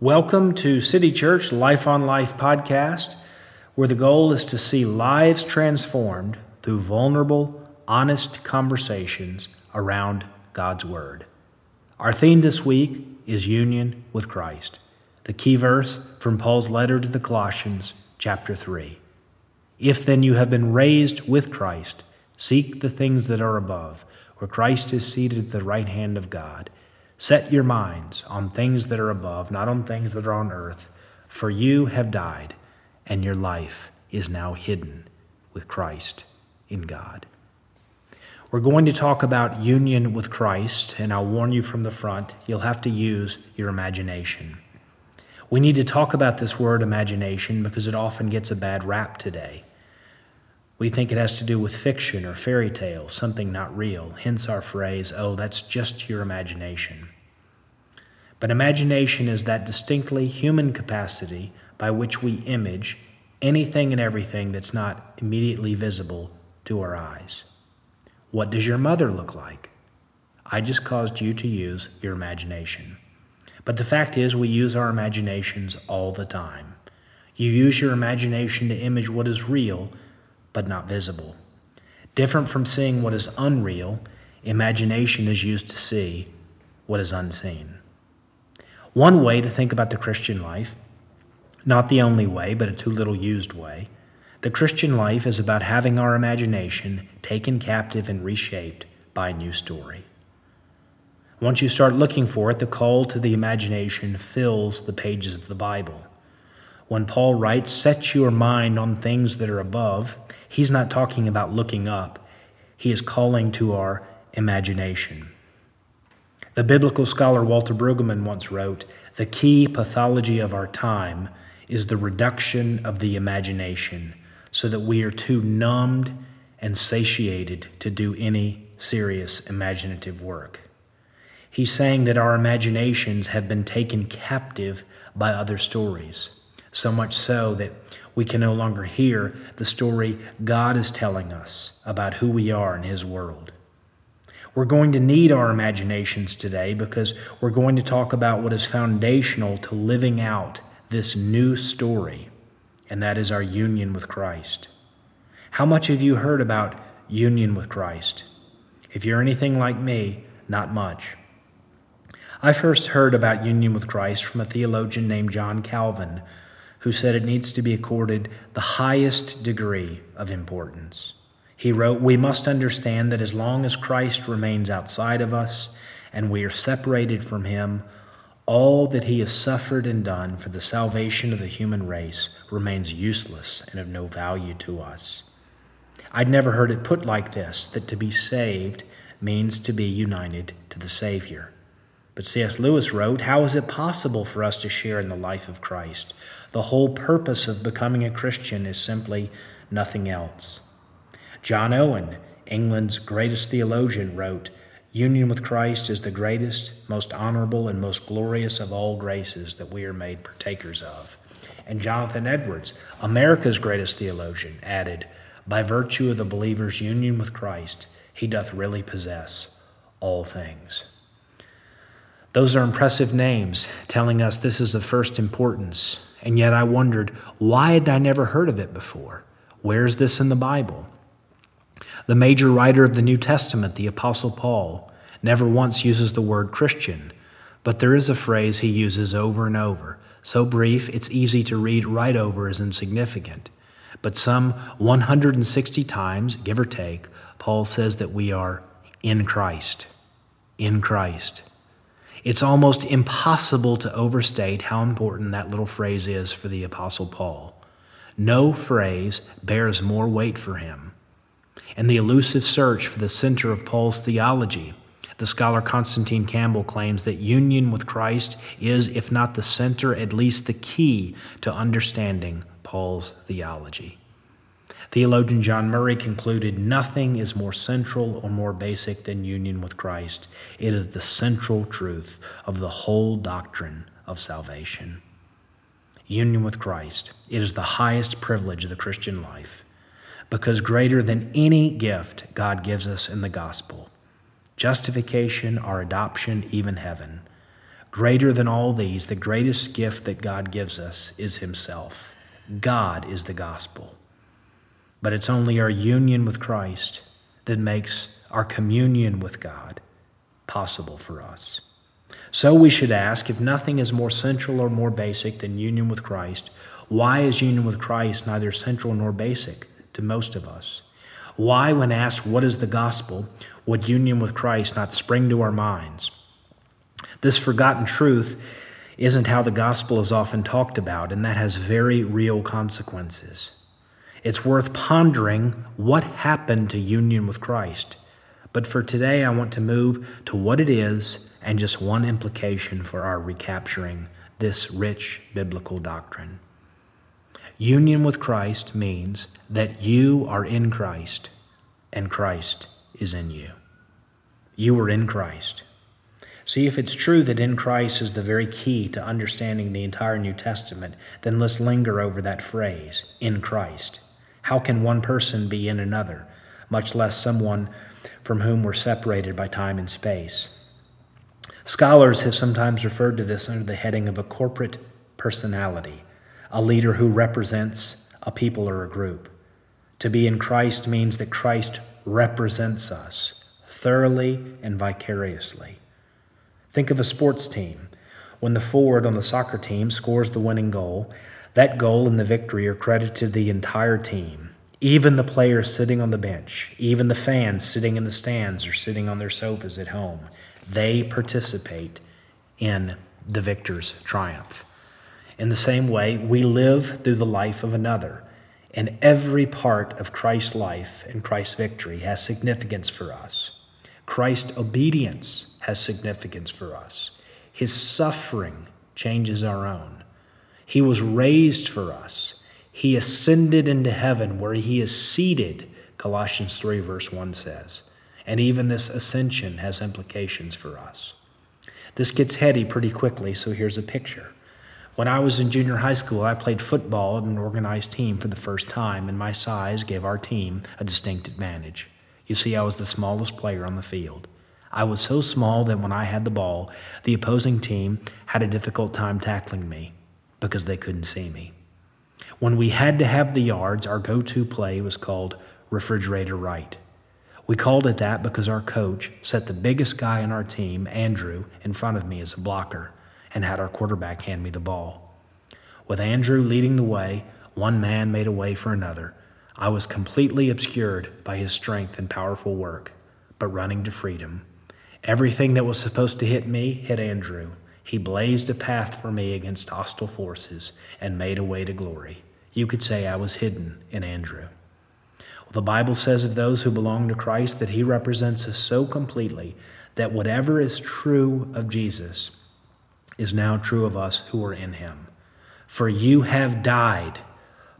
Welcome to City Church Life on Life podcast, where the goal is to see lives transformed through vulnerable, honest conversations around God's Word. Our theme this week is union with Christ. The key verse from Paul's letter to the Colossians, chapter 3. If then you have been raised with Christ, seek the things that are above, where Christ is seated at the right hand of God. Set your minds on things that are above, not on things that are on earth, for you have died, and your life is now hidden with Christ in God. We're going to talk about union with Christ, and I'll warn you from the front, you'll have to use your imagination. We need to talk about this word imagination because it often gets a bad rap today. We think it has to do with fiction or fairy tales, something not real, hence our phrase, oh, that's just your imagination. But imagination is that distinctly human capacity by which we image anything and everything that's not immediately visible to our eyes. What does your mother look like? I just caused you to use your imagination. But the fact is, we use our imaginations all the time. You use your imagination to image what is real but not visible. Different from seeing what is unreal, imagination is used to see what is unseen. One way to think about the Christian life, not the only way, but a too little used way, the Christian life is about having our imagination taken captive and reshaped by a new story. Once you start looking for it, the call to the imagination fills the pages of the Bible. When Paul writes, Set your mind on things that are above, he's not talking about looking up, he is calling to our imagination. The biblical scholar Walter Brueggemann once wrote The key pathology of our time is the reduction of the imagination so that we are too numbed and satiated to do any serious imaginative work. He's saying that our imaginations have been taken captive by other stories, so much so that we can no longer hear the story God is telling us about who we are in His world. We're going to need our imaginations today because we're going to talk about what is foundational to living out this new story, and that is our union with Christ. How much have you heard about union with Christ? If you're anything like me, not much. I first heard about union with Christ from a theologian named John Calvin who said it needs to be accorded the highest degree of importance. He wrote, We must understand that as long as Christ remains outside of us and we are separated from him, all that he has suffered and done for the salvation of the human race remains useless and of no value to us. I'd never heard it put like this that to be saved means to be united to the Savior. But C.S. Lewis wrote, How is it possible for us to share in the life of Christ? The whole purpose of becoming a Christian is simply nothing else. John Owen, England's greatest theologian, wrote, Union with Christ is the greatest, most honorable, and most glorious of all graces that we are made partakers of. And Jonathan Edwards, America's greatest theologian, added, By virtue of the believer's union with Christ, he doth really possess all things. Those are impressive names telling us this is of first importance. And yet I wondered, why had I never heard of it before? Where's this in the Bible? The major writer of the New Testament, the Apostle Paul, never once uses the word Christian, but there is a phrase he uses over and over, so brief it's easy to read right over as insignificant. But some 160 times, give or take, Paul says that we are in Christ. In Christ. It's almost impossible to overstate how important that little phrase is for the Apostle Paul. No phrase bears more weight for him. In the elusive search for the center of Paul's theology, the scholar Constantine Campbell claims that union with Christ is, if not the center, at least the key to understanding Paul's theology. Theologian John Murray concluded nothing is more central or more basic than union with Christ. It is the central truth of the whole doctrine of salvation. Union with Christ. It is the highest privilege of the Christian life because greater than any gift God gives us in the gospel justification, our adoption, even heaven Greater than all these, the greatest gift that God gives us is Himself. God is the gospel. But it's only our union with Christ that makes our communion with God possible for us. So we should ask if nothing is more central or more basic than union with Christ, why is union with Christ neither central nor basic to most of us? Why, when asked what is the gospel, would union with Christ not spring to our minds? This forgotten truth isn't how the gospel is often talked about, and that has very real consequences. It's worth pondering what happened to union with Christ. But for today, I want to move to what it is and just one implication for our recapturing this rich biblical doctrine. Union with Christ means that you are in Christ and Christ is in you. You are in Christ. See, if it's true that in Christ is the very key to understanding the entire New Testament, then let's linger over that phrase, in Christ. How can one person be in another, much less someone from whom we're separated by time and space? Scholars have sometimes referred to this under the heading of a corporate personality, a leader who represents a people or a group. To be in Christ means that Christ represents us thoroughly and vicariously. Think of a sports team. When the forward on the soccer team scores the winning goal, that goal and the victory are credited to the entire team. Even the players sitting on the bench, even the fans sitting in the stands or sitting on their sofas at home, they participate in the victor's triumph. In the same way, we live through the life of another, and every part of Christ's life and Christ's victory has significance for us. Christ's obedience has significance for us. His suffering changes our own. He was raised for us. He ascended into heaven where he is seated, Colossians 3, verse 1 says. And even this ascension has implications for us. This gets heady pretty quickly, so here's a picture. When I was in junior high school, I played football in an organized team for the first time, and my size gave our team a distinct advantage. You see, I was the smallest player on the field. I was so small that when I had the ball, the opposing team had a difficult time tackling me because they couldn't see me. When we had to have the yards, our go to play was called refrigerator right. We called it that because our coach set the biggest guy on our team, Andrew, in front of me as a blocker and had our quarterback hand me the ball. With Andrew leading the way, one man made a way for another, I was completely obscured by his strength and powerful work, but running to freedom. Everything that was supposed to hit me hit Andrew. He blazed a path for me against hostile forces and made a way to glory. You could say I was hidden in Andrew. Well, the Bible says of those who belong to Christ that he represents us so completely that whatever is true of Jesus is now true of us who are in him. For you have died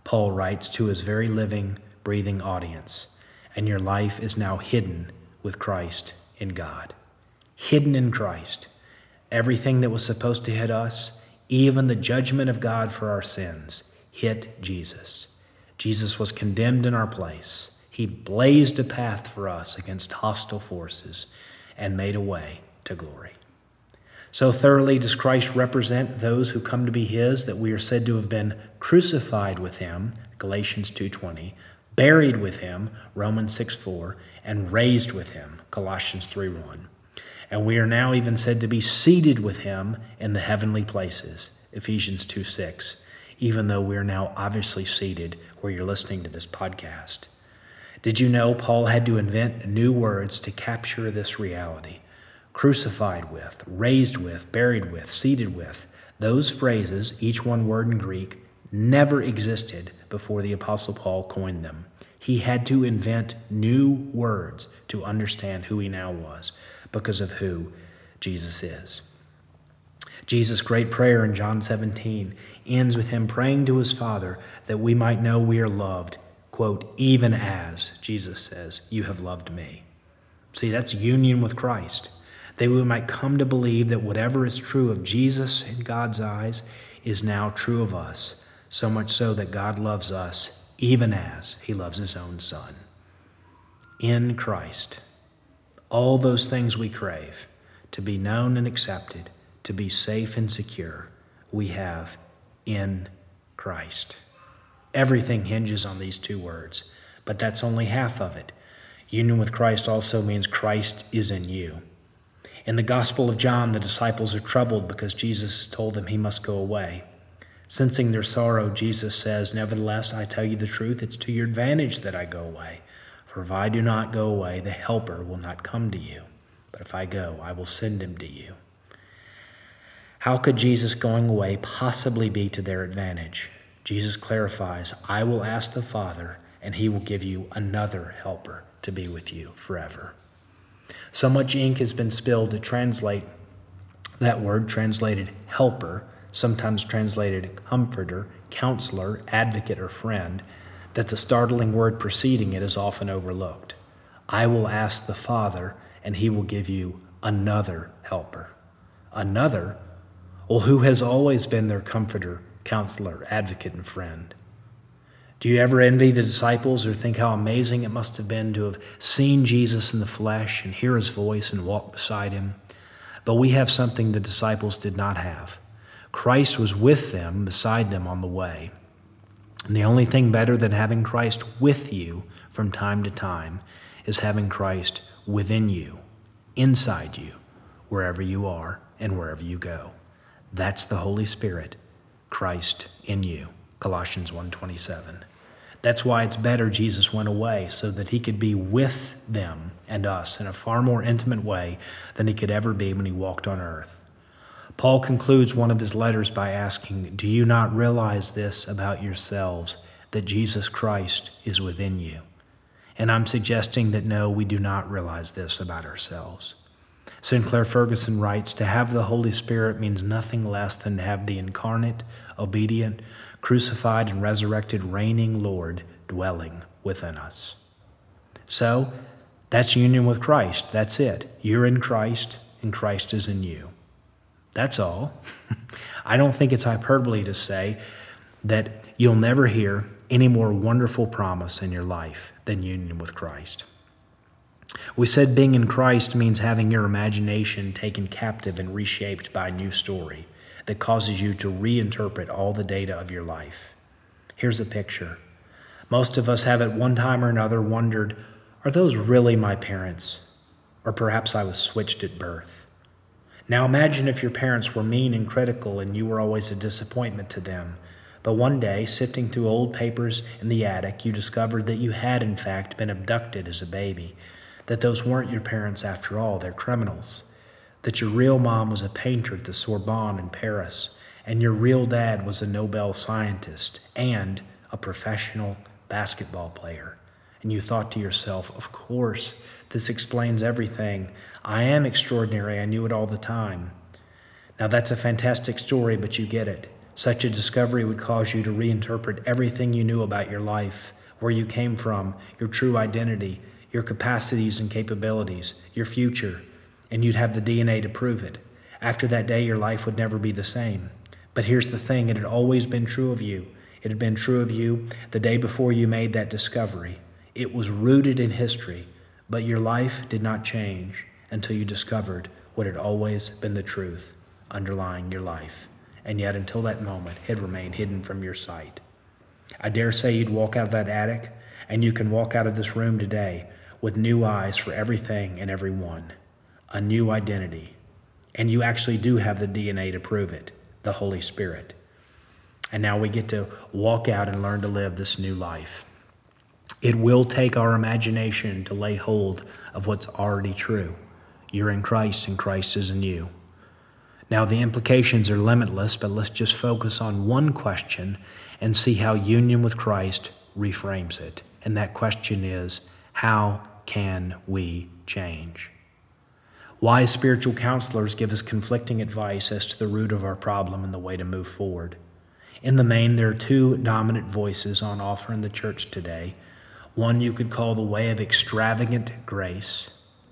Paul writes to his very living, breathing audience, and your life is now hidden with Christ in God. Hidden in Christ. Everything that was supposed to hit us, even the judgment of God for our sins, hit Jesus. Jesus was condemned in our place. He blazed a path for us against hostile forces and made a way to glory. So thoroughly does Christ represent those who come to be his that we are said to have been crucified with him, Galatians 2:20, buried with him, Romans 6:4, and raised with him, Colossians 3:1. And we are now even said to be seated with him in the heavenly places, Ephesians 2:6, even though we are now obviously seated where you're listening to this podcast. Did you know Paul had to invent new words to capture this reality? crucified with, raised with, buried with, seated with. Those phrases, each one word in Greek, never existed before the Apostle Paul coined them. He had to invent new words to understand who he now was because of who Jesus is. Jesus' great prayer in John 17 ends with him praying to his Father that we might know we are loved, quote, even as, Jesus says, you have loved me. See, that's union with Christ that we might come to believe that whatever is true of Jesus in God's eyes is now true of us, so much so that God loves us even as he loves his own Son. In Christ, all those things we crave to be known and accepted, to be safe and secure, we have in Christ. Everything hinges on these two words, but that's only half of it. Union with Christ also means Christ is in you. In the Gospel of John, the disciples are troubled because Jesus told them he must go away. Sensing their sorrow, Jesus says, Nevertheless, I tell you the truth, it's to your advantage that I go away. For if I do not go away, the Helper will not come to you. But if I go, I will send him to you. How could Jesus going away possibly be to their advantage? Jesus clarifies, I will ask the Father, and he will give you another helper to be with you forever. So much ink has been spilled to translate that word, translated helper, sometimes translated comforter, counselor, advocate, or friend, that the startling word preceding it is often overlooked. I will ask the Father, and he will give you another helper. Another? Well, who has always been their comforter, counselor, advocate, and friend? Do you ever envy the disciples or think how amazing it must have been to have seen Jesus in the flesh and hear his voice and walk beside him? But we have something the disciples did not have. Christ was with them, beside them on the way. And the only thing better than having Christ with you from time to time is having Christ within you, inside you, wherever you are and wherever you go. That's the Holy Spirit, Christ in you. Colossians 1:27. That's why it's better Jesus went away so that he could be with them and us in a far more intimate way than he could ever be when he walked on earth. Paul concludes one of his letters by asking, "Do you not realize this about yourselves that Jesus Christ is within you?" And I'm suggesting that no, we do not realize this about ourselves. Sinclair Ferguson writes To have the Holy Spirit means nothing less than to have the incarnate, obedient, crucified, and resurrected reigning Lord dwelling within us. So, that's union with Christ. That's it. You're in Christ, and Christ is in you. That's all. I don't think it's hyperbole to say that you'll never hear any more wonderful promise in your life than union with Christ. We said being in Christ means having your imagination taken captive and reshaped by a new story that causes you to reinterpret all the data of your life. Here's a picture. Most of us have at one time or another wondered are those really my parents? Or perhaps I was switched at birth. Now imagine if your parents were mean and critical and you were always a disappointment to them. But one day, sifting through old papers in the attic, you discovered that you had, in fact, been abducted as a baby that those weren't your parents after all, they're criminals. That your real mom was a painter at the Sorbonne in Paris, and your real dad was a Nobel scientist and a professional basketball player. And you thought to yourself, of course, this explains everything. I am extraordinary. I knew it all the time. Now, that's a fantastic story, but you get it. Such a discovery would cause you to reinterpret everything you knew about your life, where you came from, your true identity, your capacities and capabilities, your future, and you'd have the DNA to prove it. After that day, your life would never be the same. But here's the thing it had always been true of you. It had been true of you the day before you made that discovery. It was rooted in history, but your life did not change until you discovered what had always been the truth underlying your life. And yet, until that moment, had remained hidden from your sight. I dare say you'd walk out of that attic, and you can walk out of this room today with new eyes for everything and everyone, a new identity. And you actually do have the DNA to prove it the Holy Spirit. And now we get to walk out and learn to live this new life. It will take our imagination to lay hold of what's already true. You're in Christ, and Christ is in you. Now, the implications are limitless, but let's just focus on one question and see how union with Christ reframes it. And that question is how can we change? Wise spiritual counselors give us conflicting advice as to the root of our problem and the way to move forward. In the main, there are two dominant voices on offer in the church today. One you could call the way of extravagant grace,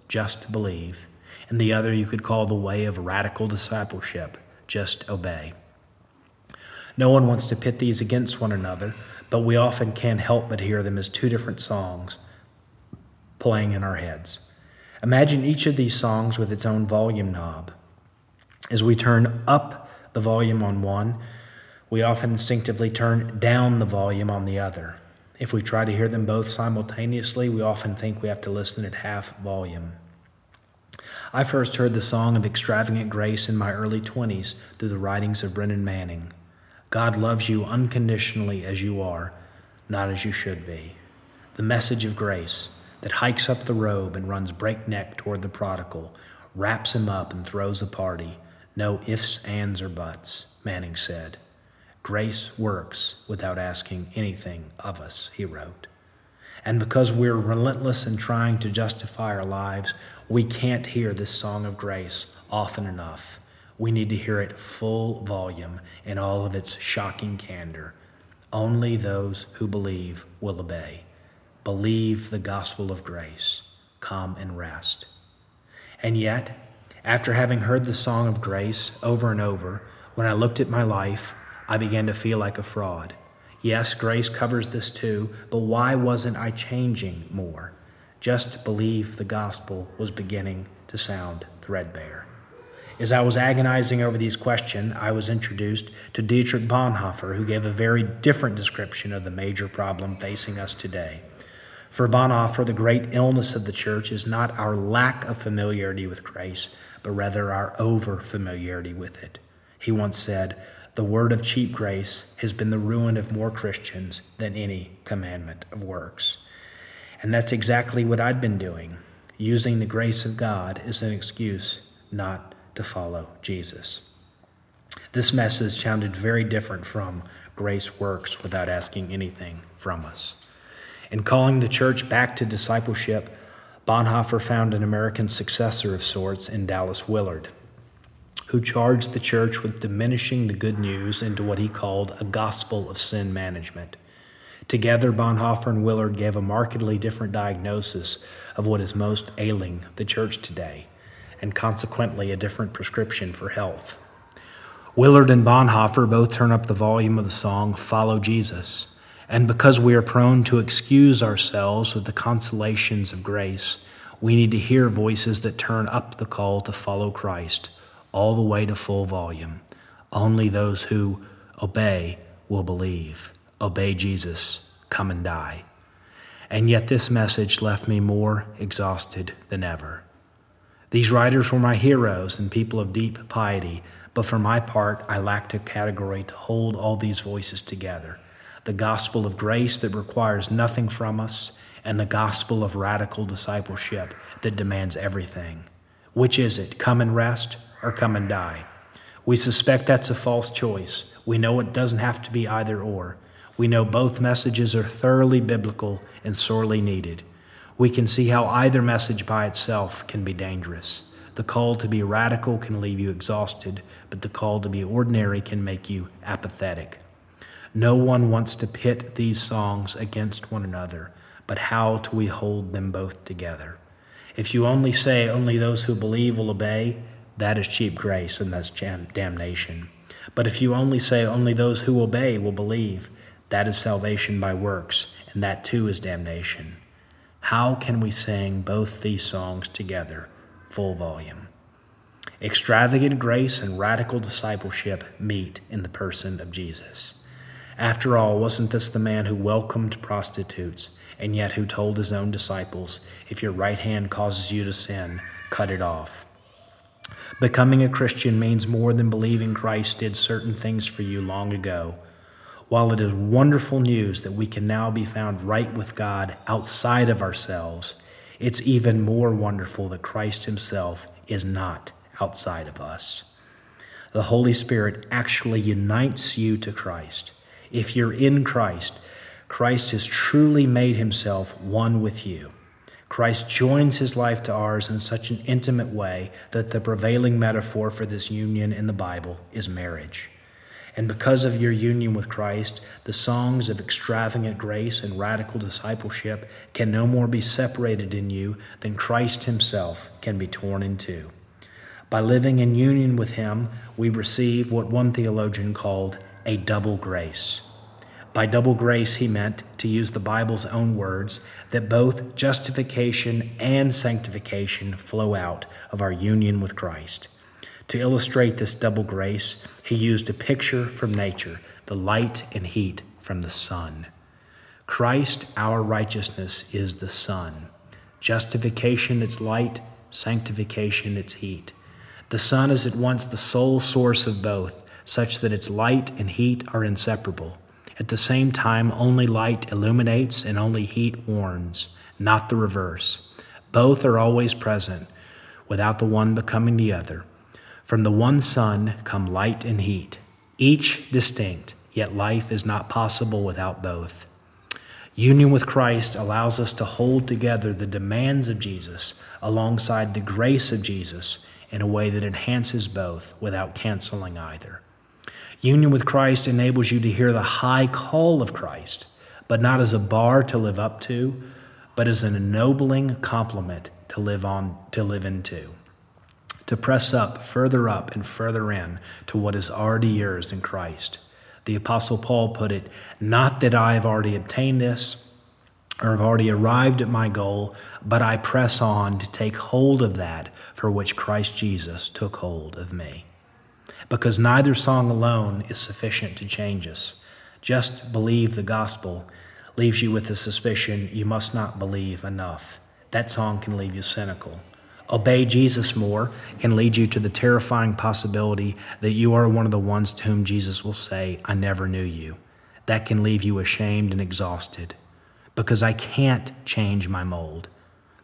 just believe, and the other you could call the way of radical discipleship, just obey. No one wants to pit these against one another, but we often can't help but hear them as two different songs playing in our heads. Imagine each of these songs with its own volume knob. As we turn up the volume on one, we often instinctively turn down the volume on the other. If we try to hear them both simultaneously, we often think we have to listen at half volume. I first heard the song of extravagant grace in my early 20s through the writings of Brennan Manning. God loves you unconditionally as you are, not as you should be. The message of grace that hikes up the robe and runs breakneck toward the prodigal, wraps him up and throws a party. No ifs, ands, or buts, Manning said. Grace works without asking anything of us, he wrote. And because we're relentless in trying to justify our lives, we can't hear this song of grace often enough. We need to hear it full volume in all of its shocking candor. Only those who believe will obey. Believe the gospel of grace. Come and rest. And yet, after having heard the song of grace over and over, when I looked at my life, I began to feel like a fraud. Yes, grace covers this too, but why wasn't I changing more? Just believe the gospel was beginning to sound threadbare. As I was agonizing over these questions, I was introduced to Dietrich Bonhoeffer, who gave a very different description of the major problem facing us today. For Bonhoeffer, the great illness of the church is not our lack of familiarity with grace, but rather our over familiarity with it. He once said, The word of cheap grace has been the ruin of more Christians than any commandment of works. And that's exactly what I'd been doing, using the grace of God as an excuse not to follow Jesus. This message sounded very different from grace works without asking anything from us. In calling the church back to discipleship, Bonhoeffer found an American successor of sorts in Dallas Willard, who charged the church with diminishing the good news into what he called a gospel of sin management. Together, Bonhoeffer and Willard gave a markedly different diagnosis of what is most ailing the church today and consequently a different prescription for health. Willard and Bonhoeffer both turn up the volume of the song Follow Jesus. And because we are prone to excuse ourselves with the consolations of grace, we need to hear voices that turn up the call to follow Christ all the way to full volume. Only those who obey will believe. Obey Jesus, come and die. And yet, this message left me more exhausted than ever. These writers were my heroes and people of deep piety, but for my part, I lacked a category to hold all these voices together the gospel of grace that requires nothing from us, and the gospel of radical discipleship that demands everything. Which is it, come and rest or come and die? We suspect that's a false choice. We know it doesn't have to be either or. We know both messages are thoroughly biblical and sorely needed we can see how either message by itself can be dangerous. The call to be radical can leave you exhausted, but the call to be ordinary can make you apathetic. No one wants to pit these songs against one another, but how do we hold them both together? If you only say only those who believe will obey, that is cheap grace and that's damnation. But if you only say only those who obey will believe, that is salvation by works, and that too is damnation. How can we sing both these songs together, full volume? Extravagant grace and radical discipleship meet in the person of Jesus. After all, wasn't this the man who welcomed prostitutes and yet who told his own disciples, If your right hand causes you to sin, cut it off? Becoming a Christian means more than believing Christ did certain things for you long ago while it is wonderful news that we can now be found right with God outside of ourselves, it's even more wonderful that Christ Himself is not outside of us. The Holy Spirit actually unites you to Christ. If you're in Christ, Christ has truly made Himself one with you. Christ joins his life to ours in such an intimate way that the prevailing metaphor for this union in the Bible is marriage. And because of your union with Christ, the songs of extravagant grace and radical discipleship can no more be separated in you than Christ himself can be torn in two. By living in union with him, we receive what one theologian called a double grace. By double grace, he meant, to use the Bible's own words, that both justification and sanctification flow out of our union with Christ. To illustrate this double grace, he used a picture from nature, the light and heat from the sun. Christ, our righteousness, is the sun. Justification, its light, sanctification, its heat. The sun is at once the sole source of both, such that its light and heat are inseparable. At the same time, only light illuminates and only heat warms, not the reverse. Both are always present, without the one becoming the other. From the one sun come light and heat, each distinct, yet life is not possible without both. Union with Christ allows us to hold together the demands of Jesus alongside the grace of Jesus in a way that enhances both without canceling either. Union with Christ enables you to hear the high call of Christ, but not as a bar to live up to, but as an ennobling compliment to live on to live into. To press up, further up, and further in to what is already yours in Christ. The Apostle Paul put it, Not that I have already obtained this or have already arrived at my goal, but I press on to take hold of that for which Christ Jesus took hold of me because neither song alone is sufficient to change us. Just believe the gospel leaves you with the suspicion you must not believe enough. That song can leave you cynical. Obey Jesus more can lead you to the terrifying possibility that you are one of the ones to whom Jesus will say, I never knew you. That can leave you ashamed and exhausted because I can't change my mold.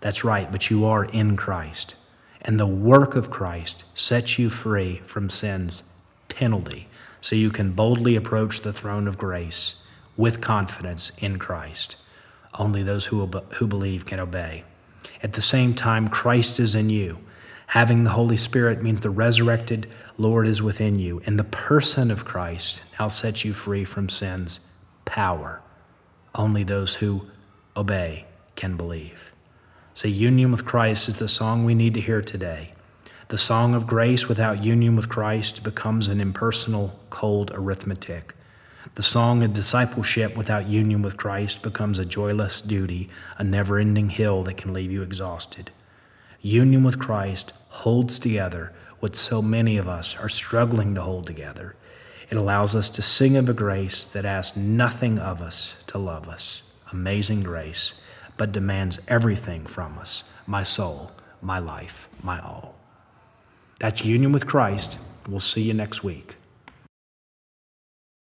That's right, but you are in Christ and the work of Christ sets you free from sin's penalty so you can boldly approach the throne of grace with confidence in Christ. Only those who, who believe can obey. At the same time, Christ is in you. Having the Holy Spirit means the resurrected Lord is within you, and the person of Christ now sets you free from sin's power. Only those who obey can believe. So, union with Christ is the song we need to hear today. The song of grace without union with Christ becomes an impersonal, cold arithmetic. The song of discipleship without union with Christ becomes a joyless duty, a never ending hill that can leave you exhausted. Union with Christ holds together what so many of us are struggling to hold together. It allows us to sing of a grace that asks nothing of us to love us. Amazing grace but demands everything from us my soul, my life, my all. That's union with Christ. We'll see you next week.